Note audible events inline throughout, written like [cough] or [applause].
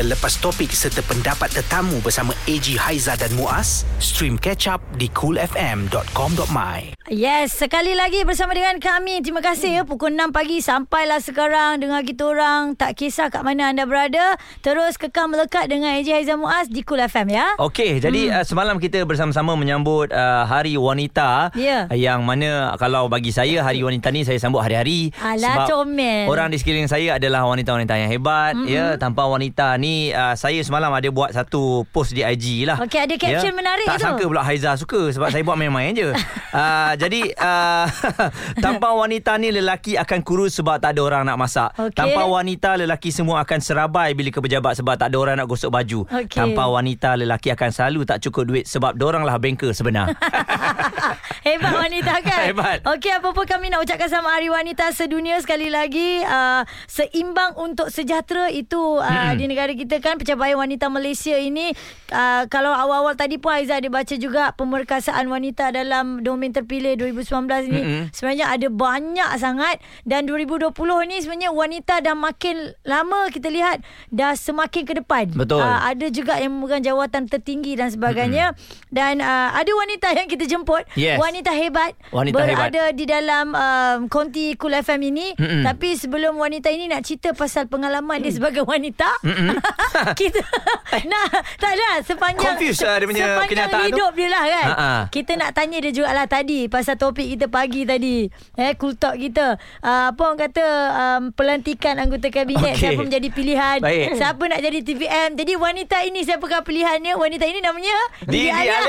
terlepas topik serta pendapat tetamu bersama AG Haiza dan Muaz? Stream catch up di coolfm.com.my. Yes, sekali lagi bersama dengan kami. Terima kasih ya pukul 6 pagi sampailah sekarang dengan kita orang. Tak kisah kat mana anda berada, terus kekal melekat dengan AJ Haizam Muaz di Cool FM ya. Okey, jadi hmm. uh, semalam kita bersama-sama menyambut uh, Hari Wanita uh, yang mana kalau bagi saya Hari Wanita ni saya sambut hari-hari Alah, comel. orang di sekeliling saya adalah wanita-wanita yang hebat mm-hmm. ya tanpa wanita ni uh, saya semalam ada buat satu post di IG lah. Okey, ada caption menarik tak tu. sangka pula Haiza suka sebab saya buat main-main je. Uh, [laughs] jadi uh, [laughs] tanpa wanita ni lelaki akan kurus sebab tak ada orang nak masak. Okey. Tanpa wanita lelaki semua akan serabai bila ke pejabat sebab tak ada orang nak gosok baju. Okey. Tanpa wanita lelaki akan selalu tak cukup duit sebab doranglah banker sebenar. [laughs] Hebat wanita kan Hebat. Okey apa pun kami nak ucapkan Sama Hari Wanita Sedunia Sekali lagi uh, Seimbang untuk sejahtera Itu uh, di negara kita kan Pencapaian wanita Malaysia ini. Uh, Kalau awal-awal tadi pun Aizah ada baca juga Pemerkasaan wanita Dalam domain terpilih 2019 ni. Mm-mm. Sebenarnya ada banyak sangat. Dan 2020 ni sebenarnya Wanita dah makin lama Kita lihat Dah semakin ke depan. Betul. Uh, ada juga yang memegang jawatan tertinggi dan sebagainya. Dan uh, ada wanita yang kita jemput. Yes. wanita hebat. Wanita berada di dalam um, konti Cool FM ini. Mm-mm. tapi sebelum wanita ini nak cerita pasal pengalaman dia sebagai wanita [laughs] [laughs] kita [laughs] nah tak ada sepanjang Confused lah dia punya sepanjang kenyataan tu. hidup dia lah kan Ha-ha. kita nak tanya dia jugalah tadi pasal topik kita pagi tadi eh cool talk kita uh, apa orang kata um, pelantikan anggota kabinet Okey. siapa menjadi pilihan Baik. siapa nak jadi TVM jadi wanita ini siapakah pilihannya wanita ini namanya Didi Alias.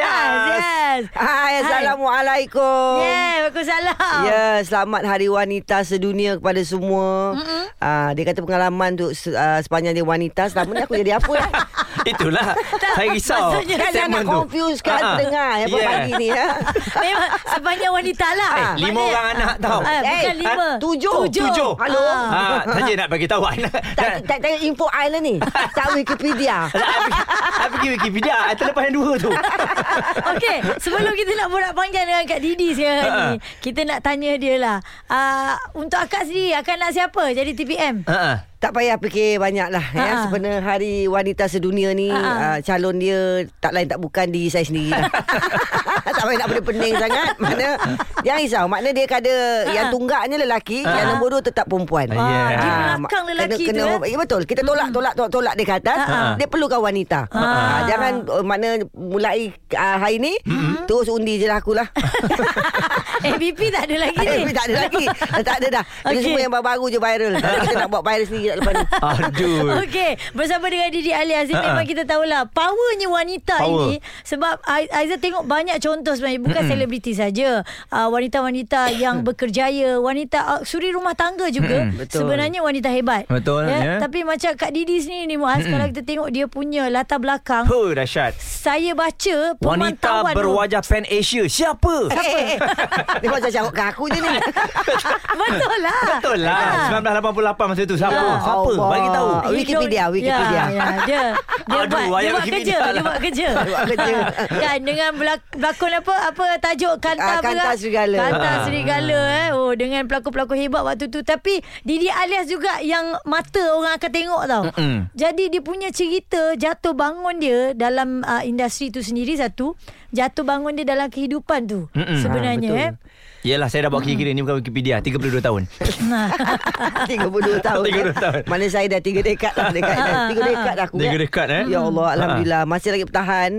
yes Hai, Assalamualaikum. Yeah, Waalaikumsalam. Ya, selamat Hari Wanita sedunia kepada semua. Mm-hmm. Uh, dia kata pengalaman tu uh, sepanjang dia wanita. Selama ni aku jadi apa ya? [laughs] Itulah saya risau maksudnya kan segmen nak tu. confuse kan Ha-ha. dengar ya Yeah. pagi ni ya. [laughs] Memang sebanyak wanita lah. Eh, lima Maknanya- orang anak tau. Ah, bukan Eh, lima. tujuh. Tujuh. Halo. Ah. Ha, saja nak bagi tahu anak. Tak tak tak info island ni. Tak [laughs] Wikipedia. Saya pergi Wikipedia Terlepas yang dua tu Okey, sebelum kita nak borak panjang dengan Kak Didi sekarang Ha-ha. ni, kita nak tanya dia lah. Uh, untuk akak sendiri, akan nak siapa jadi TPM? Ha-ha. Tak payah fikir banyak lah ya. Ha-ha. Sebenarnya hari wanita sedunia ni Ha-ha. uh, Calon dia tak lain tak bukan diri saya sendiri lah. [laughs] [laughs] tak payah nak benda pening sangat Mana Jangan risau Makna dia ada Yang tunggaknya lelaki Ha-ha. Yang nombor dua tetap perempuan Ah, yeah. Di Ah, belakang lelaki kena, tu, kena, eh? Ya betul Kita tolak tolak tolak, tolak dia ke atas Ha-ha. Dia perlukan wanita Ah, Jangan uh, Makna Mulai uh, hari ni Terus undi je lah aku lah [laughs] ABP tak ada lagi ni. Eh, tak ada lagi Tak ada dah Ini Okey. semua yang baru-baru je viral kita nak buat viral sendiri kat depan ni Aduh Okey, bersama dengan Didi Alias ni Ha-ha. memang kita tahulah powernya wanita Power. ini sebab Ai- Aiza tengok banyak contoh sebenarnya bukan selebriti saja. Uh, wanita-wanita yang berkerjaya, wanita uh, suri rumah tangga juga Mm-mm. Betul. sebenarnya wanita hebat. Betul, ya. Tapi macam Kak Didi sendiri ni Muaz kalau kita tengok dia punya latar belakang Huh, dahsyat saya baca Wanita berwajah Pan Asia Siapa? Eh, eh, eh. [laughs] Dia macam cakap aku je ni [laughs] Betul lah. Betul lah 1988 masa tu Siapa? Ya. Siapa? Allah. Bagi tahu Oh, Wikipedia, Wikipedia. Ya, ya. Dia dia Aduh, buat dia buat kerja, lah. [laughs] dia buat kerja. Buat [laughs] kerja. kan dengan berlakon apa apa tajuk Kanta Ah, Kanta? Serigala. Kanta Ah. Serigala eh. Oh dengan pelakon-pelakon hebat waktu tu tapi Didi Alias juga yang mata orang akan tengok tau. Mm-mm. Jadi dia punya cerita jatuh bangun dia dalam uh, industri tu sendiri satu, jatuh bangun dia dalam kehidupan tu Mm-mm. sebenarnya Ah, betul. eh. Yelah saya dah buat kira-kira. Ni bukan Wikipedia. 32 tahun. [laughs] Nah. 32 tahun 32 tahun. Mana saya dah 3 dekad lah. Dekat dah. 3 dekad dah aku Tiga kan. dekad eh. Ya Allah Alhamdulillah. Masih lagi bertahan.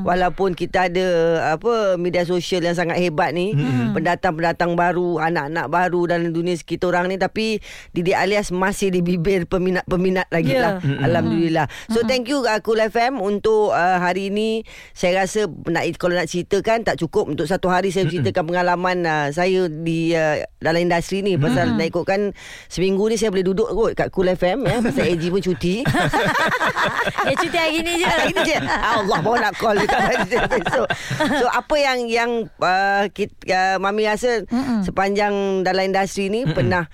Walaupun kita ada Apa Media sosial yang sangat hebat ni. Pendatang-pendatang baru Anak-anak baru Dalam dunia sekitar orang ni. Tapi Didi Alias Masih di bibir Peminat-peminat lagi Ya. lah. Alhamdulillah. So thank you uh, Cool FM Untuk uh, hari ini Saya rasa nak, Kalau nak ceritakan Tak cukup. Untuk satu hari Saya ceritakan pengalaman uh, Saya di uh, Dalam industri ni Pasal nak ikutkan Seminggu ni saya boleh duduk kot Kat Cool FM ya. Pasal AG pun cuti [laughs] eh cuti hari ni je. Hari ni je Allah baru nak call dekat so, so apa yang yang uh, kita, uh, Mami rasa Mm-mm. Sepanjang dalam industri ni Pernah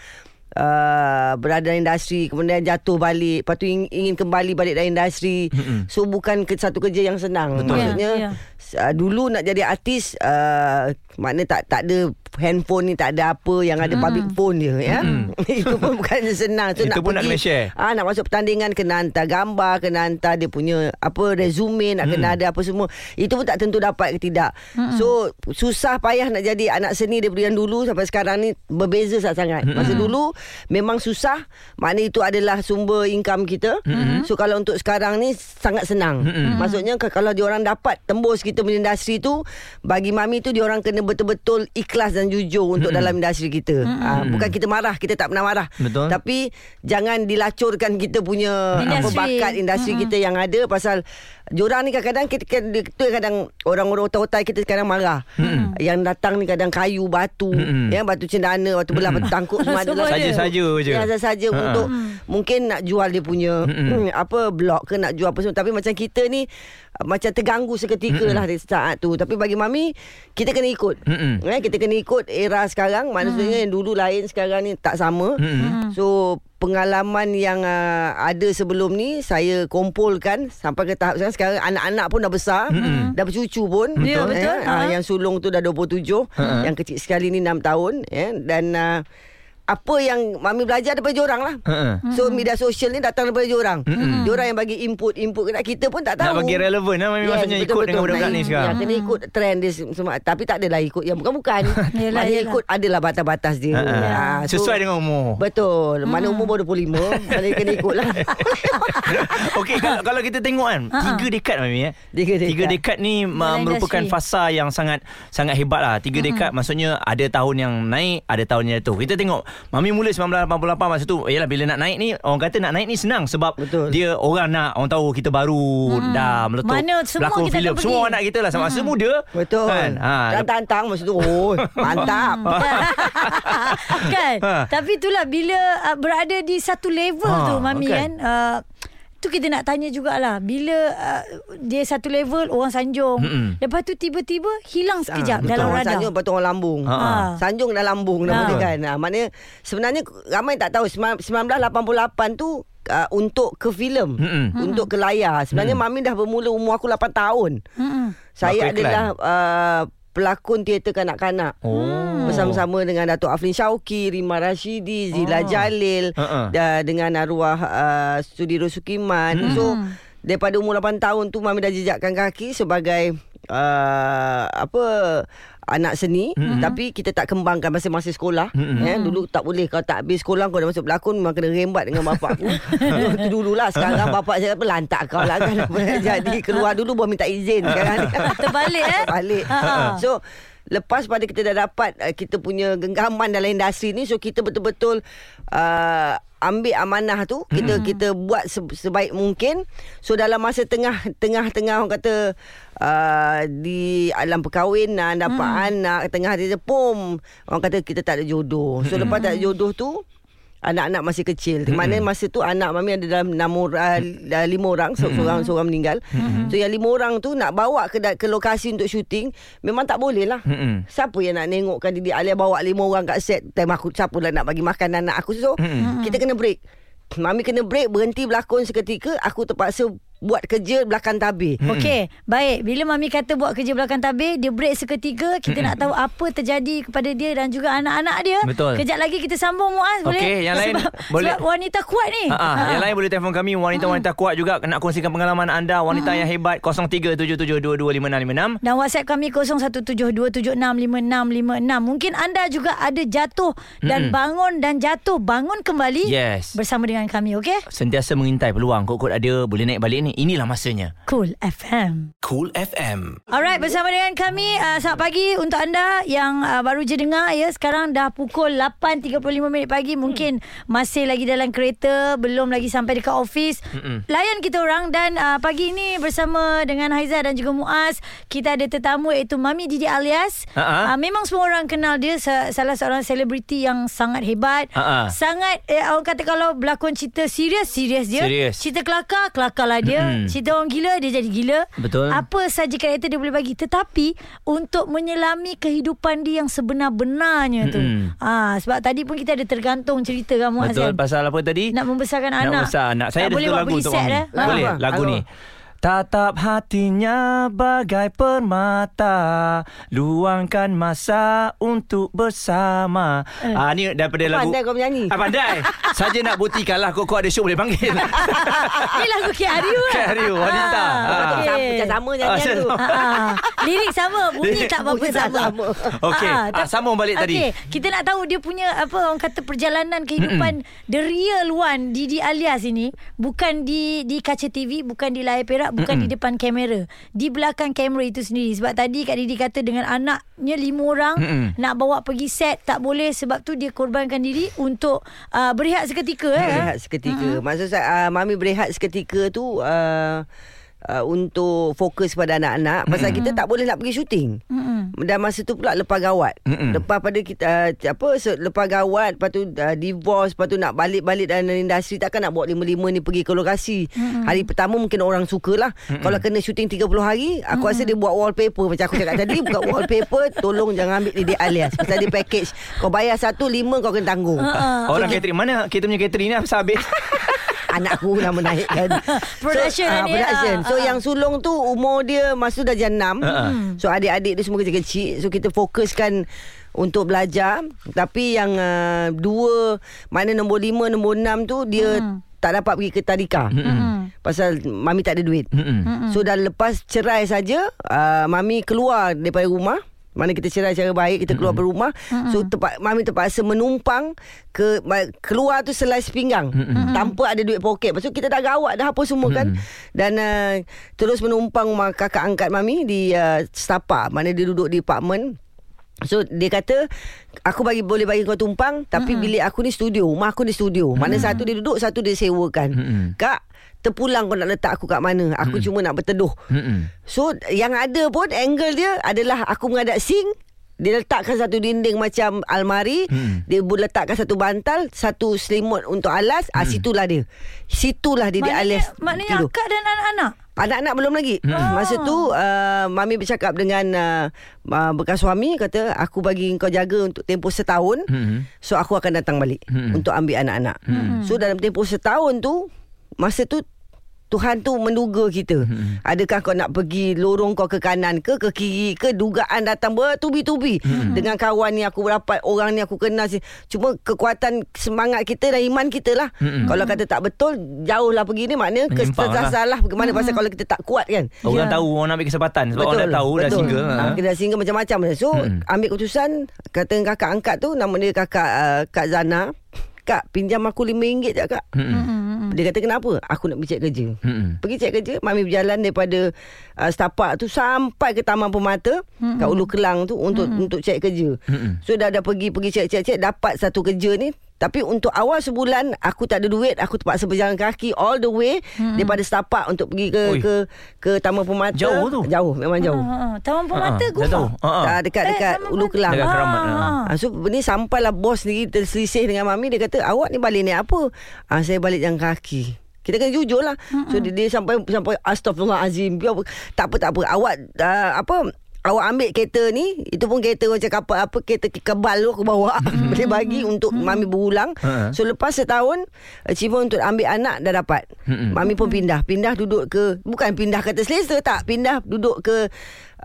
Uh, berada dalam industri kemudian jatuh balik lepas tu ing- ingin kembali balik dalam industri Mm-mm. so bukan ke, satu kerja yang senang Betul. maksudnya Ya, uh, dulu nak jadi artis uh, makna tak tak ada handphone ni tak ada apa yang ada public phone je ya. [laughs] Itu pun bukan senang. So Itu nak pun nak pergi, kena share. Ah nak masuk pertandingan kena hantar gambar, kena hantar dia punya apa resume, nak kena ada apa semua. Itu pun tak tentu dapat ke tidak. So susah payah nak jadi anak seni daripada yang dulu sampai sekarang ni berbeza sangat-sangat. Masa dulu memang susah, makna itu adalah sumber income kita. So kalau untuk sekarang ni sangat senang. Maksudnya k- kalau diorang dapat tembus kita punya industri tu, bagi mami tu diorang kena betul-betul ikhlas dan jujur untuk dalam industri kita. Ah, bukan kita marah, kita tak pernah marah. Betul. Tapi jangan dilacurkan kita punya apa Industri. bakat industri kita yang ada pasal Diorang ni kadang-kadang kita, kita, tu kadang orang-orang otai-otai kita sekarang marah. Hmm. Yang datang ni kadang kayu, batu, Mm-mm. ya batu cendana, batu belah, batu tangkuk semua ada. Saja-saja je. Ya, saja-saja Ha. untuk mungkin nak jual dia punya Mm-mm. apa blog ke nak jual apa semua tapi macam kita ni macam terganggu seketika lah di saat tu tapi bagi mami kita kena ikut Mm-mm. eh kita kena ikut era sekarang maksudnya yang dulu lain sekarang ni tak sama Mm-mm. so pengalaman yang uh, ada sebelum ni saya kumpulkan sampai ke tahap sekarang sekarang anak-anak pun dah besar Mm-mm. dah bercucu pun Ya, betul. Eh, ah, Ha. yang sulung tu dah 27 Ha. yang kecil sekali ni 6 tahun ya dan uh, apa yang mami belajar daripada diorang lah. Ha. So media sosial ni datang daripada diorang. Mm-mm. Diorang yang bagi input-input kita pun tak tahu. Nak bagi relevan lah Mami maksudnya ikut dengan budak-budak ni sekarang. Ya, kena ikut trend dia sem- semua. Tapi tak adalah ikut yang bukan-bukan. [laughs] Yelah, yelah. ikut adalah batas-batas dia. Ha, ha. So- Sesuai dengan umur. Betul. Mana umur baru 25. [laughs] Mana kena ikut lah. [laughs] Okey kalau, kalau kita tengok kan Ha-ha. tiga dekad Mami eh. Tiga dekad. Tiga dekad ni ma- Dalam merupakan industri. fasa yang sangat sangat hebat lah. Tiga dekad maksudnya ada tahun yang naik, ada tahun yang jatuh. Kita tengok Mami mula 1988 masa tu yalah bila nak naik ni orang kata nak naik ni senang sebab Betul. dia orang nak orang tahu kita baru dah meletup Mana semua pelakon kita akan Semua orang nak kita lah sama masa muda. Betul. Kan? Ha, Dan tantang masa tu. Oh, mantap. [laughs] kan Ha. Tapi itulah Bila uh, berada di satu level Ha, tu Mami kan. kan uh, Tu kita nak tanya jugalah Bila uh, Dia satu level Orang sanjung Mm-mm. Lepas tu tiba-tiba Hilang sekejap Ah, Dalam radar Sanjung lepas tu orang lambung. Ha. Ha. Sanjung dan lambung nama Ha. dia kan. Ha, maknanya sebenarnya ramai tak tahu Sembilan- 1988 tu uh, untuk ke filem, Mm-mm. untuk ke layar. Sebenarnya mami dah bermula umur aku 8 tahun. Mm-mm. Saya iklan. adalah uh, pelakon teater kanak-kanak. Oh. Bersama-sama dengan Datuk Aflin Syauki, Rima Rashidi, Zila Oh. Jalil da, dengan arwah uh, Sudiro Sukiman. So daripada umur 8 tahun tu mami dah jejakkan kaki sebagai uh, apa anak seni mm-hmm. tapi kita tak kembangkan masa masa sekolah mm-hmm. eh dulu tak boleh kalau tak habis sekolah kau dah masuk berlakon memang kena rembat dengan bapak aku [laughs] itu dululah sekarang [laughs] bapak saya apa lantak kau lah kan [laughs] jadi keluar dulu baru minta izin sekarang Terbalik eh balik. Ha. So lepas pada kita dah dapat uh, kita punya genggaman dalam industri ni so kita betul-betul uh, ambil amanah tu kita kita buat se- sebaik mungkin. So dalam masa tengah tengah-tengah orang kata uh, di alam perkahwinan dapat anak tengah dia pom. Orang kata kita tak ada jodoh. So lepas tak ada jodoh tu anak-anak masih kecil. Di mana masa tu anak mami ada dalam enam orang, uh, lima orang, so, seorang seorang meninggal. So yang lima orang tu nak bawa ke ke lokasi untuk syuting, memang tak boleh lah. Mm-mm. Siapa yang nak nengokkan diri Alia bawa lima orang kat set time aku siapa lah nak bagi makan anak aku so kita kena break. Mami kena break berhenti berlakon seketika aku terpaksa buat kerja belakang tabir. Okey, baik. Bila Mami kata buat kerja belakang tabir, dia break seketika. Kita nak tahu apa terjadi kepada dia dan juga anak-anak dia. Betul. Kejap lagi kita sambung Muaz, boleh? Okey, yang lain sebab, boleh. Sebab wanita kuat ni. Ha, ha. Yang lain boleh telefon kami Wanita-wanita kuat juga Nak kongsikan pengalaman anda Wanita yang hebat 0377225656 Dan WhatsApp kami 0172765656. Mungkin anda juga ada jatuh dan Mm-mm. bangun dan jatuh, bangun kembali Yes bersama dengan kami, okey? Sentiasa mengintai peluang Kod-kod ada Boleh naik balik ni Inilah masanya Cool FM. Cool FM. Alright, bersama dengan kami uh, selamat pagi untuk anda yang uh, baru je dengar ya. Sekarang dah pukul 8.35 minit pagi. Mungkin masih lagi dalam kereta, belum lagi sampai dekat office. Mm-mm. Layan kita orang dan uh, pagi ini bersama dengan Haiza dan juga Muaz, kita ada tetamu iaitu Mami Didi Alias. Ha-ha. Uh, memang semua orang kenal dia sa- salah seorang selebriti yang sangat hebat. Ha-ha. Sangat eh, orang kata kalau berlakon cerita serius, serius dia. Serius. Cerita kelakar, kelakar lah dia. Mm-mm. Cerita orang gila, dia jadi gila. Betul. Apa saja karakter dia boleh bagi. Tetapi untuk menyelami kehidupan dia yang sebenar-benarnya tu. Mm-mm. Ah, sebab tadi pun kita ada tergantung cerita Muaz Betul kan. Pasal apa tadi Nak membesarkan Nak anak. membesar anak Saya tak ada satu lagu untuk Mami eh. Boleh Ah. lagu ni Tatap hatinya bagai permata Luangkan masa untuk bersama Eh. Ah Ni daripada lagu Pandai kau menyanyi. ah, Pandai [laughs] Saja nak buktikan lah kau ada show boleh panggil [laughs] Ni lagu Kek Aryu kan? Kek Aryu, wanita. Ah, Ah. Sama, macam sama nyanyian Ah, tu. sama. Ha, ha. Lirik sama, bunyi Lirik- tak tak sama. sama. [laughs] Okey, Ha, ah, tapi- sambung balik tadi. Okey, kita nak tahu dia punya apa orang kata perjalanan kehidupan the real one Didi Alias ini bukan di di kaca TV, bukan di layar perak, bukan di depan kamera. Di belakang kamera itu sendiri. Sebab tadi Kak Didi kata dengan anaknya lima orang Mm-mm. nak bawa pergi set tak boleh sebab tu dia korbankan diri untuk uh, berehat seketika eh. Berehat seketika. Maksud saya uh, mami berehat seketika tu uh, uh, untuk fokus pada anak-anak pasal kita tak boleh nak pergi syuting. Mm-mm. Dan masa tu pula lepas gawat. Mm-mm. Lepas pada kita uh, apa se- lepas gawat, lepas tu uh, divorce, lepas tu nak balik-balik dalam industri takkan nak bawa lima-lima ni pergi ke lokasi. Mm-mm. Hari pertama mungkin orang sukalah. Mm-mm. Kalau kena syuting 30 hari, aku rasa dia buat wallpaper macam aku cakap tadi, buat wallpaper, [laughs] tolong jangan ambil dia alias pasal dia package. Kau bayar satu lima kau kena tanggung. Ha, Orang catering Mana kita punya catering ni Habis [laughs] Anakku dah menaikkan Production so, ah, ni, Production. Ah, So ah, yang sulung tu Umur dia Masa tu dah jam 6 Ah, ah. So adik-adik dia semua kecil-kecil So kita fokuskan Untuk belajar. Tapi yang uh, Dua Mana nombor 5 Nombor 6 tu Dia Tak dapat pergi ke tadika. Pasal Mami tak ada duit. Mm-mm. So dah lepas cerai saja uh, Mami keluar daripada rumah mana kita cerai secara baik Kita keluar mm rumah So terpa, Mami terpaksa menumpang ke ma- Keluar tu selai sepinggang Tanpa ada duit poket. Lepas tu kita dah gawat dah apa semua kan. Dan uh, Terus menumpang kakak angkat Mami Di uh, Setapak. Mana dia duduk di apartment So dia kata Aku bagi boleh bagi kau tumpang Tapi bilik aku ni studio Rumah aku ni studio Mana satu dia duduk Satu dia sewakan Mm-mm. Kak Terpulang kau nak letak aku kat mana Aku cuma nak berteduh Mm-mm. So yang ada pun Angle dia adalah Aku menghadap sing dia letakkan satu dinding macam almari Hmm. Dia boleh letakkan satu bantal Satu selimut untuk alas ah, Situlah dia Situlah dia, dia Maknanya, alias maknanya tidur. akak dan anak-anak. Anak-anak belum lagi Hmm. Masa tu uh, Mami bercakap dengan uh, uh, Bekas suami Kata Aku bagi kau jaga Untuk tempoh setahun Mm-mm. So aku akan datang balik Hmm. Untuk ambil anak-anak So dalam tempoh setahun tu Masa tu Tuhan tu menduga kita Hmm. Adakah kau nak pergi Lorong kau ke kanan ke Ke kiri ke Dugaan datang bertubi-tubi Hmm. Dengan kawan ni Aku dapat Orang ni aku kenal si- Cuma kekuatan Semangat kita Dan iman kita lah Mm-mm. Kalau kata tak betul Jauh lah pergi ni Maknanya Hmm. Menyimpang lah. Salah bagaimana Pasal kalau kita tak kuat kan Orang Ya. tahu Orang nak ambil kesempatan Sebab orang dah tahu Dah single ha. ha. Kita dah single macam-macam So Mm-mm. ambil keputusan Kata dengan kakak angkat tu Nama dia kakak uh, Kak Zana Kak pinjam aku RM5 je kak Mm-mm. Dia kata kenapa Aku nak pergi cek kerja Mm-mm. Pergi cek kerja Mami berjalan daripada uh, Setapak tu Sampai ke Taman Permata mm-hmm. Kat Ulu Kelang tu Untuk mm-hmm. untuk cek kerja Mm-mm. So dah dah pergi Pergi cek-cek-cek Dapat satu kerja ni tapi untuk awal sebulan aku tak ada duit, aku terpaksa berjalan kaki all the way hmm. daripada Setapak untuk pergi ke Oi. ke ke Taman Permata. Jauh tu. Jauh, memang jauh. Ha, ha. Taman Permata Ha, tahu. Guma. Ha, ha. Tak dekat dekat Eh, Ulu Kelang. Dekat Keramat, ha. Ha, so ni sampailah bos ni terselisih dengan mami dia kata awak ni balik naik apa? Ah saya balik jalan kaki. Kita kena jujur lah. So dia, dia sampai sampai astagfirullahalazim. Tak apa tak apa. Awak uh, apa Awak ambil kereta ni Itu pun kereta macam kapal Apa kereta kebal tu Aku bawa. [laughs] Boleh bagi Untuk mami berulang. Ha. So lepas setahun Achievement untuk ambil anak Dah dapat. Mm-mm. Mami pun pindah. Pindah duduk ke Bukan pindah kata selesa Tak. Pindah duduk ke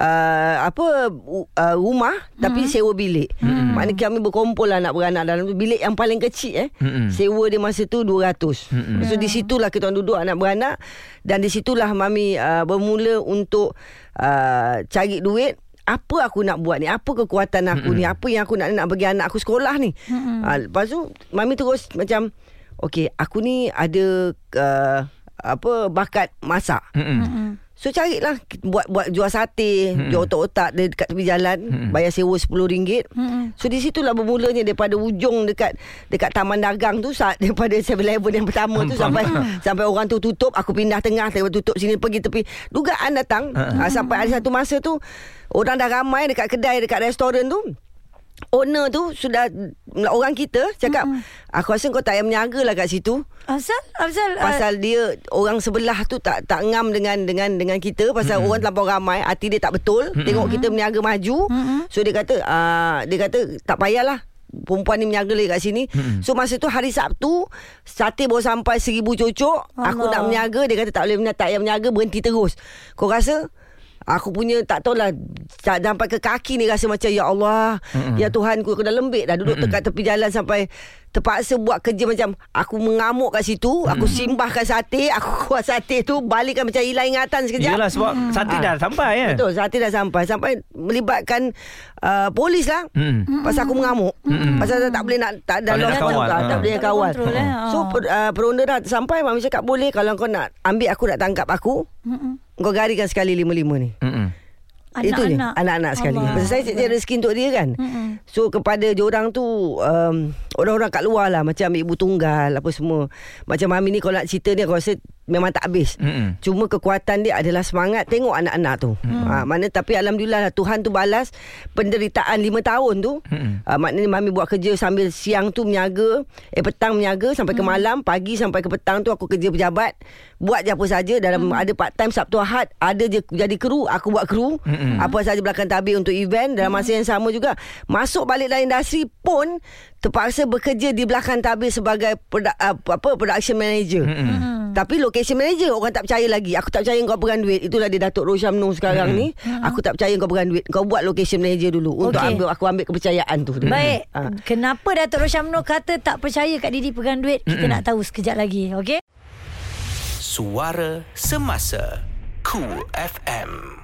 uh, Apa uh, Rumah Tapi sewa bilik. Maknanya kami berkumpul lah Anak beranak dalam tu. Bilik yang paling kecil eh. Mm-mm. Sewa dia masa tu 200 Mm-mm. So di situlah kita duduk anak beranak. Dan di situlah mami uh, bermula untuk uh, cari duit apa aku nak buat ni? Apa kekuatan aku mm ni Apa yang aku nak Nak bagi anak aku sekolah ni? Uh, Lepas tu Mami terus macam Okay aku ni ada uh, Apa Bakat masak. Mm-mm. So carilah buat buat jual sate, hmm. jual otak-otak dia dekat tepi jalan, hmm. bayar sewa RM10. Hmm. So di situlah bermulanya daripada ujung dekat dekat taman dagang tu saat daripada 7-Eleven yang pertama tu sampai sampai orang tu tutup, aku pindah tengah, tengah tutup sini pergi tepi. Dugaan datang uh, sampai ada satu masa tu orang dah ramai dekat kedai dekat restoran tu. Owner tu sudah orang kita cakap aku rasa kau tak payah meniaga lah kat situ. Asal? Asal? uh, Pasal dia orang sebelah tu tak tak ngam dengan dengan dengan kita pasal mm-hmm. orang terlampau ramai hati dia tak betul mm-hmm. tengok kita berniaga maju Mm-mm. so dia kata uh, dia kata tak payahlah perempuan ni menyaga lagi kat sini. Mm-hmm. So masa tu hari Sabtu, sate baru sampai seribu cocok. Aku Allah. nak menyaga, dia kata tak boleh menyaga, tak payah menyaga, berhenti terus. Kau rasa? Aku punya tak tahulah tak sampai ke kaki ni rasa macam ya Allah mm-hmm. ya Tuhan aku dah lembik dah duduk mm-hmm. dekat tepi jalan sampai terpaksa buat kerja macam aku mengamuk kat situ mm-hmm. aku simbahkan sate [laughs] aku kuat sate tu balikkan macam hilang ingatan sekejap Yelah sebab Hmm. sate Ah. dah sampai ya. Betul, sate dah sampai. Sampai melibatkan uh, polis lah. Hmm. Pasal aku mengamuk. Pasal tak boleh nak tak Tak ada boleh nak kawal. tak, Ha. tak boleh kawal. eh. So per, uh, peronda dah sampai mami cakap boleh kalau kau nak ambil aku nak tangkap aku, Mm-mm. Kau garikan sekali lima-lima ni. Mm-mm. Itu je Anak-anak. Anak-anak sekali Allah. Pasal saya cari rezeki untuk dia kan Mm-mm. So kepada diorang tu um, Orang-orang kat luar lah Macam ibu tunggal Apa semua. Macam Mami ni Kalau nak cerita ni Aku rasa Memang tak habis. Mm-mm. Cuma kekuatan dia adalah semangat Tengok anak-anak tu. Ha, Mana tapi Alhamdulillah lah Tuhan tu balas Penderitaan lima tahun tu. Ha, Maknanya Mami buat kerja Sambil siang tu menyaga Eh petang menyaga Sampai ke malam Pagi sampai ke petang tu Aku kerja pejabat. Buat je apa saja Dalam ada part time Sabtu Ahad Ada je jadi kru Aku buat kru. Mm-mm. Apa saja belakang tabir untuk event Dalam masa yang sama juga. Masuk balik dalam industri pun Terpaksa bekerja di belakang tabir Sebagai produ- uh, apa production manager Mm-mm. tapi location manager orang tak percaya lagi. Aku tak percaya kau pegang duit. Itulah dia Datuk Rosyamno sekarang ni. Aku tak percaya kau pegang duit. Kau buat location manager dulu untuk Okey. ambil aku ambil kepercayaan tu. Baik. Ha. Kenapa Datuk Rosyamno kata tak percaya Kak Didi pegang duit? Kita nak tahu sekejap lagi. Okey? Suara Semasa Cool FM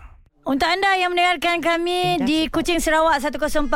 Untuk anda yang mendengarkan kami di Kuching Sarawak 104.3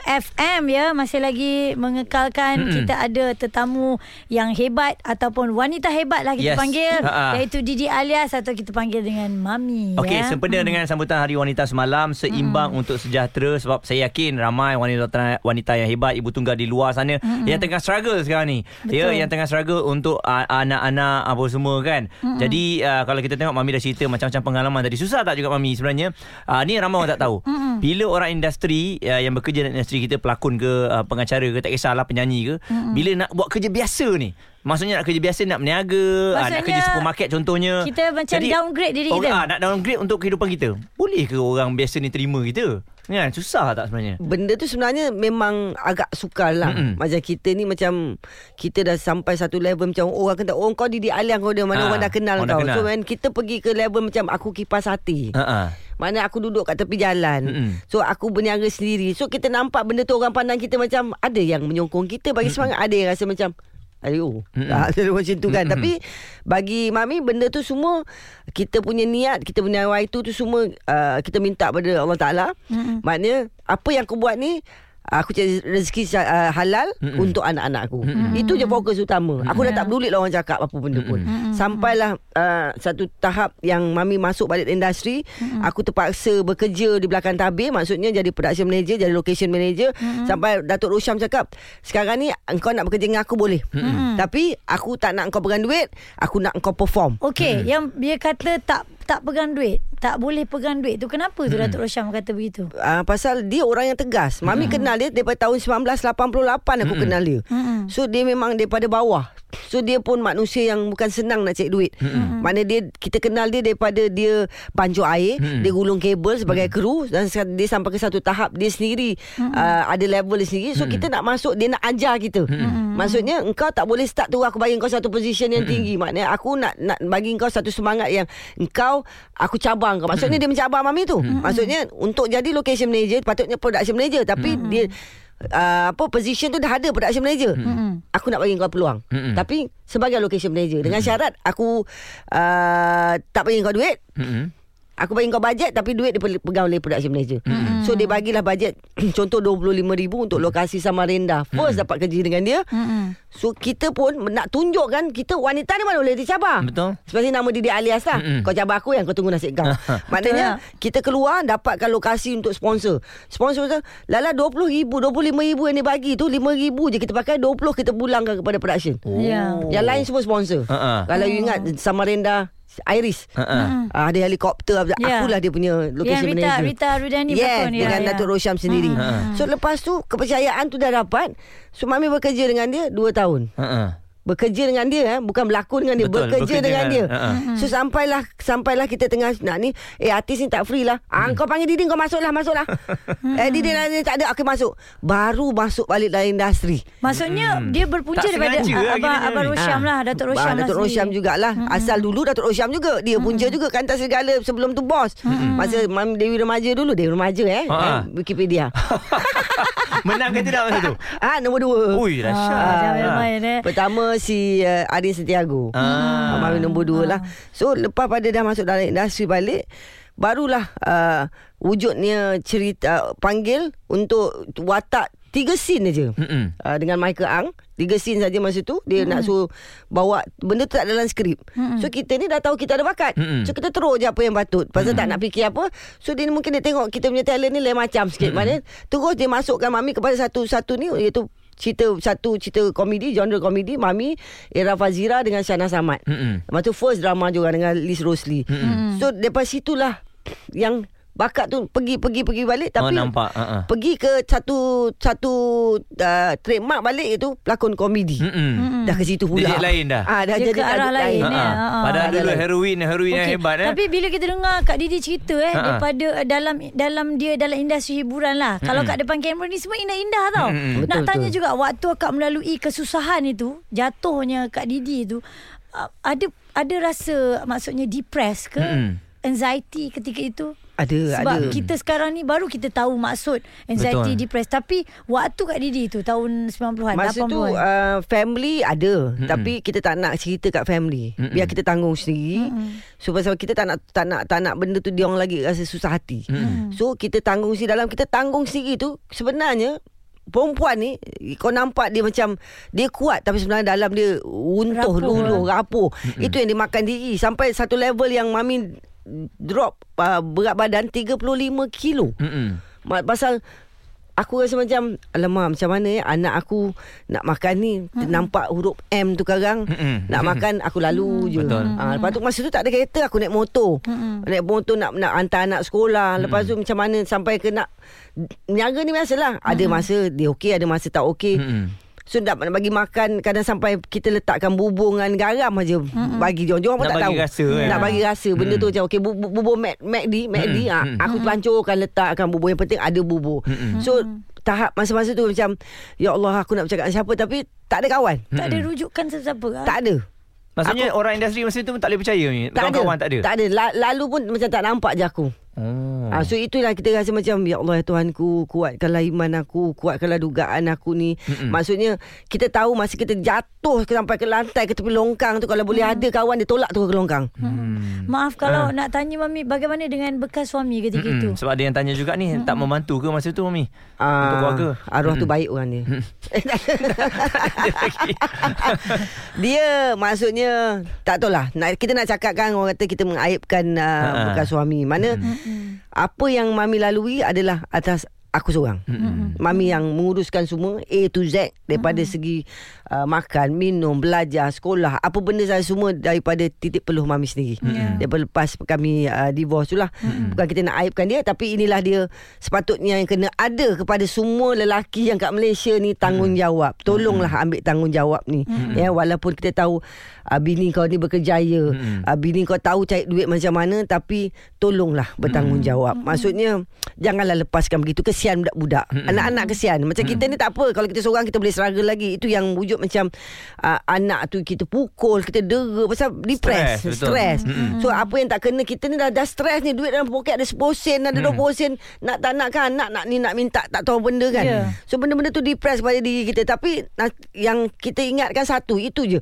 FM ya masih lagi mengekalkan Mm-mm. kita ada tetamu yang hebat ataupun wanita hebat lah kita Yes. panggil Ha-ha. iaitu Didi Alias atau kita panggil dengan Mami Okey, ya. sempena dengan sambutan Hari Wanita semalam seimbang untuk sejahtera sebab saya yakin ramai wanita wanita yang hebat ibu tunggal di luar sana yang tengah struggle sekarang ni. Ya, Betul. yang tengah struggle untuk uh, anak-anak apa semua kan. Jadi uh, kalau kita tengok mami dah cerita macam-macam pengalaman tadi susah tak juga mami sebenarnya? Uh, ni ramai orang tak tahu. Bila orang industri uh, yang bekerja dalam industri kita pelakon ke uh, pengacara ke tak kisahlah penyanyi ke, bila nak buat kerja biasa ni Maksudnya nak kerja biasa Nak berniaga ah, Nak Maksudnya, kerja supermarket contohnya kita macam downgrade diri orang, kita. ah, Nak downgrade untuk kehidupan kita Boleh ke orang biasa ni terima kita Kan susah tak sebenarnya Benda tu sebenarnya memang agak sukar lah. Mm-mm. Macam kita ni macam kita dah sampai satu level macam oh, orang kata oh kau Didi Aliang kau dia mana Ah, orang dah kenal orang dah kau. kenal. So when kita pergi ke level macam aku kipas hati. Ha-ha. Mana aku duduk kat tepi jalan Mm-mm. So aku berniaga sendiri So kita nampak benda tu orang pandang kita macam Ada yang menyokong kita bagi semangat Ada yang rasa macam Ayo tak, [laughs] Macam tu kan Mm-mm. Tapi Bagi Mami Benda tu semua Kita punya niat Kita punya itu tu semua uh, Kita minta pada Allah Ta'ala Mm-mm. Maknanya Apa yang aku buat ni Aku cari rezeki uh, halal Mm-mm. untuk anak-anak aku. Itu je fokus utama. Aku dah tak peduli lah orang cakap apa benda pun. Sampailah uh, satu tahap yang mami masuk balik industri, aku terpaksa bekerja di belakang tabir, maksudnya jadi production manager, jadi location manager. Sampai Datuk Rosyam cakap, "Sekarang ni engkau nak bekerja dengan aku boleh. Tapi aku tak nak engkau pegang duit, aku nak engkau perform." Okey, yang dia kata tak tak pegang duit, tak boleh pegang duit tu kenapa tu Datuk Rosyam kata begitu? Uh, pasal dia orang yang tegas. Mami kenal dia daripada tahun 1988 aku kenal dia. Mm-mm. So dia memang daripada bawah. So dia pun manusia yang bukan senang nak cari duit. Mana dia kita kenal dia daripada dia pancur air, dia gulung kabel sebagai kru dan dia sampai ke satu tahap dia sendiri uh, ada level dia sendiri. So kita nak masuk dia nak ajar kita. Maksudnya engkau tak boleh start tu aku bagi engkau satu position yang tinggi. Maknanya aku nak nak bagi engkau satu semangat yang engkau aku cabar engkau. Maksudnya dia mencabar mami tu. Maksudnya untuk jadi location manager patutnya production manager. Tapi dia uh, apa position tu dah ada production manager. Aku nak bagi kau peluang. Mm-mm. Tapi sebagai location manager dengan syarat aku uh, tak bagi kau duit. Mm-mm. Aku bagi kau bajet tapi duit dia pe- pegang oleh production manager. Mm-hmm. So dia bagilah bajet [clears throat] contoh RM25,000 untuk lokasi Samarinda. First mm-hmm. dapat kerja dengan dia. Mm-mm. So kita pun nak tunjukkan kita wanita ni mana boleh dicabar. Betul. Seperti nama Didi Alias lah. Mm-mm. Kau cabar aku yang kau tunggu nasib kau. [laughs] Maknanya kita keluar dapatkan lokasi untuk sponsor. Sponsor tu lala RM20,000, RM25,000 yang dia bagi tu RM5,000 je kita pakai 20 kita pulangkan kepada production. Ya. Yang lain semua sponsor. Ha-ha. Kalau you ingat Samarinda Iris. Ha-ha. Uh, ada helikopter Ya. Akulah dia punya location Yang Rita manager Rita Rudani Yes, ya, dengan ya. Datuk Rosyam sendiri. Hmm. So lepas tu kepercayaan tu dah dapat. So mami bekerja dengan dia 2 tahun. Ha-ha. Bekerja dengan dia eh. Bukan berlakon dengan dia Betul, bekerja, bekerja dengan dia. Dengan- ha-ha. so sampailah sampailah kita tengah nak ni eh artis ni tak free lah. Ah kau panggil Didi kau masuklah masuklah. Eh Didi lah ni tak ada okey masuk. Baru masuk balik dalam industri. Maksudnya dia berpunca Tak daripada lah Abang, Abang. Rosyam Ah. lah Datuk Rosyam Ah, lah Datuk Rosyam jugalah. Asal dulu Datuk Rosyam juga. Dia punca juga Kantas segala Sebelum tu bos. Masa Mam Dewi Remaja dulu Dewi Remaja eh, Ah. eh Wikipedia. [laughs] Menang ke tidak masa tu? Ah Nombor dua. Ui, dahsyat. Ah, jangan Ah. Eh. Si uh, Adin Setiago Ah. ah. Mami nombor dua lah. So lepas pada dah masuk dalam industri balik Barulah uh, Wujudnya cerita Panggil Untuk watak Tiga scene aja uh, Dengan Michael Ang. Tiga scene saja masa tu. Dia nak suruh Bawa Benda tu tak dalam skrip. So kita ni dah tahu Kita ada bakat. Mm-mm. So kita terus je apa yang patut. Pasal tak nak fikir apa. So dia mungkin dia tengok Kita punya talent ni lain macam sikit. Mana Terus dia masukkan Mami kepada satu-satu ni Iaitu cerita satu cerita komedi genre komedi Mami Era Fazira dengan Shana Samad. Mm-mm. Lepas tu first drama juga dengan Liz Rosli. So daripada situlah yang bakat tu pergi pergi pergi balik Oh, tapi nampak. Ha-ha. pergi ke satu satu uh, trademark balik itu pelakon komedi. Mm-mm. Dah ke situ pula. Dia jadi lain dah. Ah dah Dia jadi ke arah lain, eh. Ha-ha. Padahal Ada dulu lain. heroin Heroin yang Okey, hebat eh. Tapi bila kita dengar Kak Didi cerita eh Ha-ha. daripada uh, dalam dalam dia dalam industri hiburan lah. Kalau kat depan kamera ni semua indah-indah tau. Mm-mm. Nak Betul, tanya betul. juga waktu akak melalui kesusahan itu, jatuhnya Kak Didi itu uh, ada ada rasa maksudnya depressed ke? Mm-mm. Anxiety ketika itu? Ada Sebab ada. kita sekarang ni baru kita tahu maksud anxiety, Betul. depressed. Tapi waktu Kak Didi tu tahun 90-an, Masa 80-an. tu uh, family ada Mm-mm. tapi kita tak nak cerita kat family. Mm-mm. Biar kita tanggung sendiri. Mm-mm. So pasal kita tak nak tak nak tak nak benda tu dia orang lagi rasa susah hati. Mm-mm. So kita tanggung sendiri dalam kita tanggung sendiri tu sebenarnya Perempuan ni Kau nampak dia macam Dia kuat Tapi sebenarnya dalam dia Untuh Rapuh, luluh eh. Rapuh Itu yang dia makan diri Sampai satu level yang Mami Drop uh, Berat badan 35 kilo. Mm-mm. Ma- Pasal Aku rasa macam Alamak macam mana ya Anak aku Nak makan ni hmm. Nampak huruf M tu sekarang Mm-mm. Nak makan Aku lalu je. Betul. ha, Lepas tu masa tu tak ada kereta Aku naik motor. Naik motor nak nak hantar anak sekolah. Lepas tu macam mana Sampai ke nak Niaga ni biasalah. Ada masa dia okey Ada masa tak okey. Mm-mm. So nak, bagi makan Kadang sampai kita letakkan bubur dengan garam aja Bagi dia orang pun Nak tak bagi tahu rasa, kan? Nak bagi rasa Benda tu macam Okay bu- bubur Mac, MacD MacD ah, Aku pancurkan letakkan bubur Yang penting ada bubur So tahap masa-masa tu macam Ya Allah aku nak bercakap dengan siapa Tapi tak ada kawan tak ada rujukan sesiapa ke? Tak ada Maksudnya orang industri masa tu tak boleh percaya ni. tak ada. Kawan-kawan tak ada. Tak ada. La- lalu pun macam tak nampak je aku. Oh. Ah, so itulah kita rasa macam ya Allah ya Tuhanku kuatkanlah iman aku kuatkanlah dugaan aku ni Mm-mm. maksudnya kita tahu masa kita jatuh ke sampai ke lantai ke tepi longkang tu kalau boleh ada kawan dia tolak tu ke longkang Hmm. Maaf kalau nak tanya Mami bagaimana dengan bekas suami ketika Mm-mm. itu? Sebab ada yang tanya juga ni tak membantu ke masa tu mami? Untuk Ah, keluarga. arwah tu Mm-mm. baik orang dia [laughs] [laughs] dia maksudnya tak tahulah nak kita nak cakapkan orang kata kita mengaibkan uh, Ha. bekas suami mana apa yang mami lalui adalah atas aku seorang. Mm-hmm. Mami yang menguruskan semua A to Z daripada mm-hmm. segi uh, makan, minum, belajar, sekolah, apa benda saya semua daripada titik peluh mami sendiri. Yeah. Daripada lepas kami uh, divorce tu lah. Mm-hmm. Bukan kita nak aibkan dia tapi inilah dia sepatutnya yang kena ada kepada semua lelaki yang kat Malaysia ni tanggungjawab. Tolonglah ambil tanggungjawab ni. Mm-hmm. Ya walaupun kita tahu uh, bini kau ni berkejaya, Mm-mm. uh, bini kau tahu cari duit macam mana tapi tolonglah bertanggungjawab. Maksudnya janganlah lepaskan begitu kesian budak-budak. Anak-anak kesian. Macam kita ni tak apa kalau kita seorang kita boleh struggle lagi. Itu yang wujud macam uh, anak tu kita pukul, kita dera pasal depress, Stres, betul. stres. Mm-mm. So apa yang tak kena kita ni dah dah stres ni duit dalam poket ada 10 sen, ada 20 sen. Nak tak nak kan anak nak ni nak minta tak tahu benda kan. Ya. So benda-benda tu depress pada diri kita tapi yang kita ingatkan satu itu je.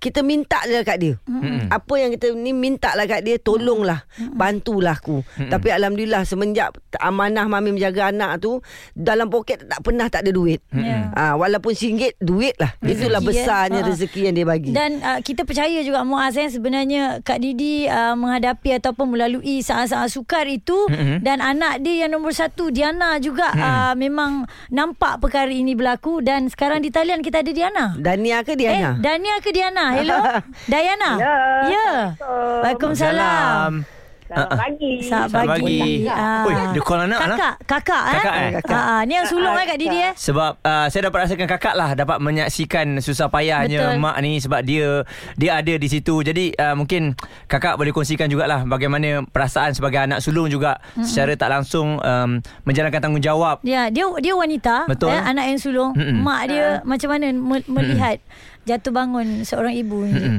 Kita minta je kat dia. Mm-mm. Apa yang kita ni minta lah kat dia tolonglah, bantulah aku. Tapi alhamdulillah semenjak amanah mami menjaga anak tu dalam poket tak pernah tak ada duit. Ya. Ah walaupun singgit duit lah. Itulah Rezeki, eh. besarnya Ha. rezeki yang dia bagi. Dan uh, kita percaya juga Muaz eh, sebenarnya Kak Didi uh, menghadapi ataupun melalui saat-saat sukar itu Mm-mm. dan anak dia yang nombor satu Diana juga uh, memang nampak perkara ini berlaku dan sekarang di talian kita ada Diana. Dania ke Diana? Eh, Dania ke Diana? Hello? [laughs] Diana? Ya. Ya. Waalaikumsalam. Selamat pagi. Selamat Selamat pagi. pagi. Ah. Oi, dia call anak lah. Kakak, kakak eh. Kakak, eh? Ah, ah. ni yang sulung eh Kak Didi eh. Sebab uh, saya dapat rasakan kakak lah dapat menyaksikan susah payahnya Betul. mak ni sebab dia dia ada di situ. Jadi uh, mungkin kakak boleh kongsikan jugalah bagaimana perasaan sebagai anak sulung juga mm-hmm. secara tak langsung um, menjalankan tanggungjawab. Ya, dia dia wanita, Betul. Eh, anak yang sulung. Mm-mm. Mak dia macam mana me- melihat jatuh bangun seorang ibu ni. Mm-mm.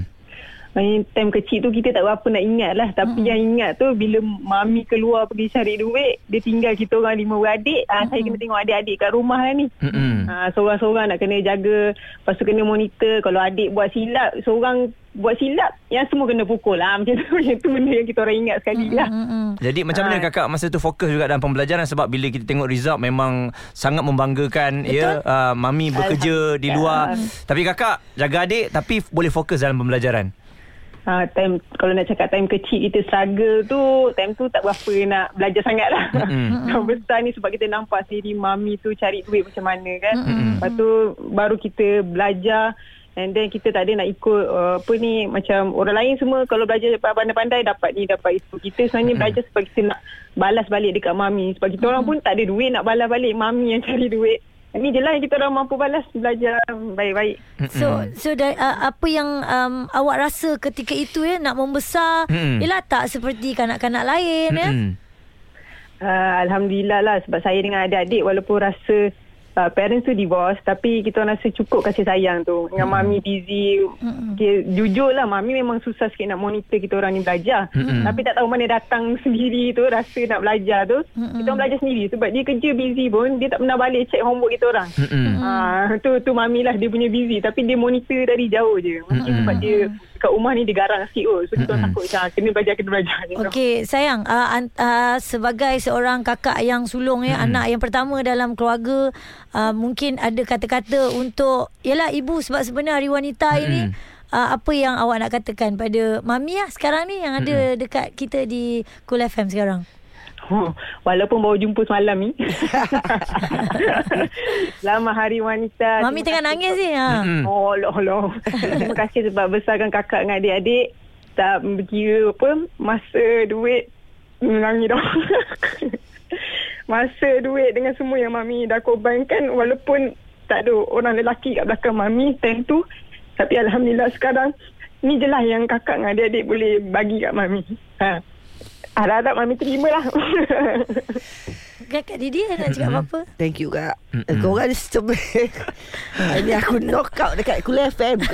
Main time kecil tu kita tak berapa nak ingat lah. Tapi mm-hmm. yang ingat tu bila mami keluar pergi cari duit, dia tinggal kita orang lima beradik. Ah, Saya kena tengok adik-adik kat rumah lah ni. Mm-mm. Ah, seorang-seorang nak kena jaga. Lepas tu kena monitor. Kalau adik buat silap, seorang buat silap, yang semua kena pukul lah. [laughs] Macam tu, macam tu benda yang kita orang ingat sekali lah. Mm-mm. Jadi macam mana Ah. kakak masa tu fokus juga dalam pembelajaran sebab bila kita tengok result memang sangat membanggakan ya uh, mami bekerja di luar tapi kakak jaga adik tapi boleh fokus dalam pembelajaran. Ha, time kalau nak cakap time kecil kita struggle tu time tu tak berapa nak belajar sangat lah. Mm-mm. [laughs] Yang besar ni sebab kita nampak sendiri mami tu cari duit macam mana kan. Mm-mm. Lepas tu baru kita belajar and then kita tak ada nak ikut uh, apa ni macam orang lain semua kalau belajar pandai-pandai dapat ni dapat itu. Kita sebenarnya belajar sebab kita nak balas balik dekat mami sebab kita orang pun tak ada duit nak balas balik mami yang cari duit. Ini je lah yang kita orang mampu balas belajar baik-baik. So so da, uh, apa yang um, awak rasa ketika itu ya nak membesar ialah tak seperti kanak-kanak lain ya. Mm-mm. Uh, Alhamdulillah lah sebab saya dengan adik-adik walaupun rasa uh, parents tu divorce tapi kita orang rasa cukup kasih sayang tu. Dengan Hmm. mami busy. Okay, jujur lah mami memang susah sikit nak monitor kita orang ni belajar. Mm-mm. Tapi tak tahu mana datang [laughs] sendiri tu rasa nak belajar tu. Kita orang belajar sendiri sebab dia kerja busy pun dia tak pernah balik check homework kita orang. Ah, tu tu mami lah dia punya busy tapi dia monitor dari jauh je. Mungkin sebab dia kat rumah ni dia garang sikit kot. So kita orang takut macam kena belajar kena belajar. [laughs] Okey, sayang, uh, an- uh, sebagai seorang kakak yang sulung ya, anak yang pertama dalam keluarga, uh, mungkin ada kata-kata untuk yalah ibu sebab sebenarnya hari wanita ini uh, apa yang awak nak katakan pada mami lah sekarang ni yang ada dekat kita di Cool FM sekarang. Oh, walaupun baru jumpa semalam ni. [laughs] Selamat Hari Wanita. Mami tengah Terima nangis kasih ni. Ha. Oh, Allah, Allah. Terima kasih sebab besarkan kakak dengan adik-adik. Tak berkira apa, masa duit, menangis dah. [laughs] masa duit dengan semua yang Mami dah korbankan, walaupun tak ada orang lelaki kat belakang Mami time tu. Tapi Alhamdulillah sekarang, ni je lah yang kakak dengan adik-adik boleh bagi kat Mami. Ha. Harap-harap Mami terima lah. [laughs] Kakak Didi nak cakap apa-apa? Thank you kak Mm-mm. mm Korang ni sebab [laughs] Ini aku knock out dekat Kul FM [laughs]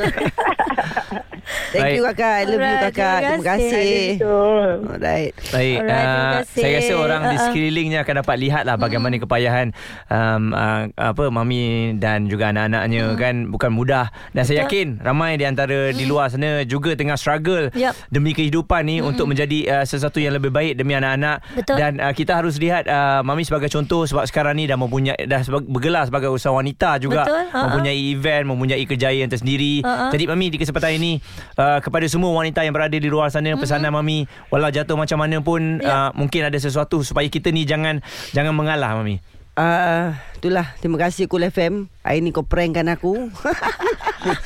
Thank Baik. you kakak I love you Alright, kakak terima Terima kasih Betul. Alright Baik, Alright, terima uh, kasih. saya rasa orang di Uh-uh. sekelilingnya akan dapat lihat lah bagaimana kepayahan um, uh, apa mami dan juga anak-anaknya kan bukan mudah dan saya yakin ramai di antara di luar sana juga tengah struggle Yup. demi kehidupan ni untuk menjadi uh, sesuatu yang lebih baik demi anak-anak Betul. dan uh, kita harus lihat uh, mami sebagai contoh sebab sekarang ni dah mempunyai dah bergelar sebagai usahawan wanita juga Betul, uh-uh. mempunyai event mempunyai kejayaan tersendiri Uh-uh. jadi mami di kesempatan ini uh, kepada semua wanita yang berada di luar sana pesanan mami walau jatuh macam mana pun uh, mungkin ada sesuatu supaya kita ni jangan jangan mengalah mami. Uh, Itulah. Terima kasih Kul FM Hari ni kau prankkan aku.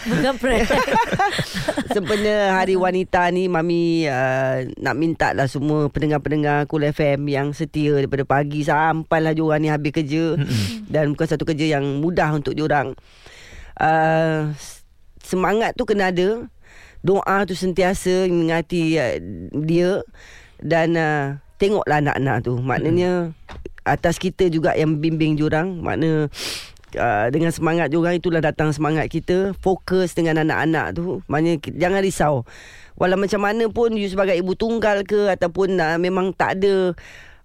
Bukan prank. [laughs] Sebenarnya Hari Wanita ni Mami uh, Nak minta lah semua Pendengar-pendengar Kul FM Yang setia Daripada pagi Sampailah diorang ni habis kerja. Dan bukan satu kerja yang mudah Untuk diorang. Uh, Semangat tu kena ada. Doa tu sentiasa Mengingati uh, dia. Dan uh, Tengoklah anak-anak tu. Maknanya Atas kita juga yang bimbing diorang Makna uh, Dengan semangat diorang Itulah datang semangat kita Fokus dengan anak-anak tu. Maknanya jangan risau. Walau macam mana pun You sebagai ibu tunggal ke Ataupun uh, memang tak ada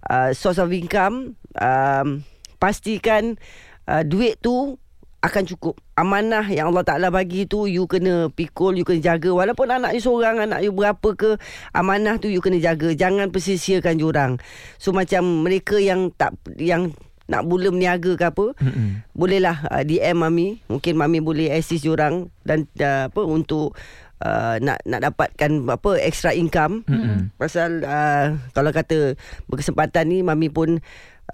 uh, Source of income um, Pastikan uh, Duit tu akan cukup Amanah yang Allah Ta'ala bagi tu You kena pikul You kena jaga. Walaupun anak you seorang Anak you berapa ke Amanah tu you kena jaga. Jangan persisiakan jurang So macam mereka yang tak Yang nak mula meniaga ke apa Mm-mm. Bolehlah uh, DM Mami. Mungkin Mami boleh assist jurang Dan uh, apa Untuk Uh, nak nak dapatkan apa extra income. Mm-mm. pasal uh, kalau kata berkesempatan ni mami pun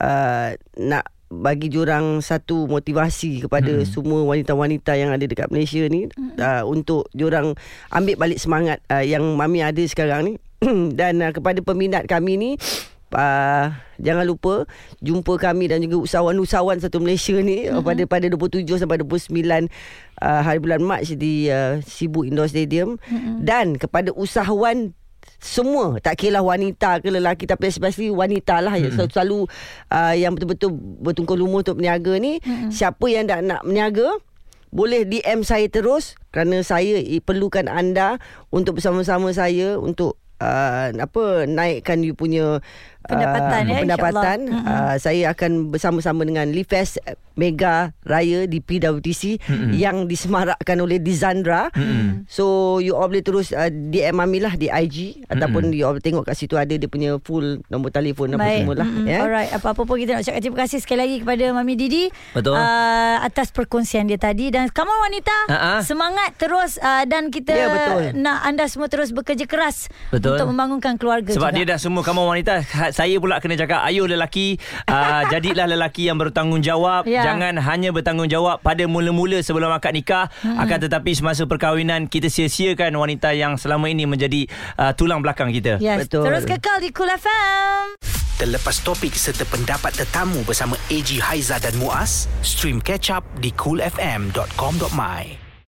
uh, nak bagi jurang satu motivasi kepada Mm-mm. semua wanita-wanita yang ada dekat Malaysia ni uh, untuk jurang ambil balik semangat uh, yang mami ada sekarang ni [clears throat] dan uh, kepada peminat kami ni uh, jangan lupa jumpa kami dan juga usahawan-usahawan satu Malaysia ni mm-hmm. pada pada 27 sampai 29 uh, hari bulan Mac di uh, Sibu Indoor Stadium mm-hmm. dan kepada usahawan semua tak kira lah wanita ke lelaki tapi especially wanita lah mm-hmm. yang selalu uh, yang betul-betul bertungkul lumur untuk berniaga ni mm-hmm. siapa yang tak nak berniaga boleh DM saya terus kerana saya perlukan anda untuk bersama-sama saya untuk uh, apa naikkan you punya Pendapatan, uh, ya, pendapatan uh, saya akan bersama-sama dengan Lifest Mega Raya di PWTC Mm-mm. yang disemarakkan oleh Dizandra Mm-mm. so you all boleh terus uh, DM Mami lah di IG ataupun you all tengok kat situ ada dia punya full nombor telefon apa semua lah Mm-mm. ya. Alright. Apa-apa pun kita nak ucapkan terima kasih sekali lagi kepada Mami Didi. Betul. Uh, atas perkongsian dia tadi. Dan come on wanita. Ha-ha. Semangat terus. Uh, dan kita Ya, betul. nak anda semua terus bekerja keras. Betul. Untuk membangunkan keluarga Sebab juga. dia dah semua kamu wanita Ha- Saya pula kena cakap Ayuh lelaki uh, [laughs] Jadilah lelaki yang bertanggungjawab Ya. Jangan hanya bertanggungjawab Pada mula-mula sebelum akad nikah hmm. Akan tetapi semasa perkahwinan Kita sia-siakan wanita yang selama ini Menjadi uh, tulang belakang kita Yes. Betul. Terus kekal di Cool FM. Terlepas topik serta pendapat tetamu bersama AG Haiza dan Muaz, stream catch up di coolfm.com.my.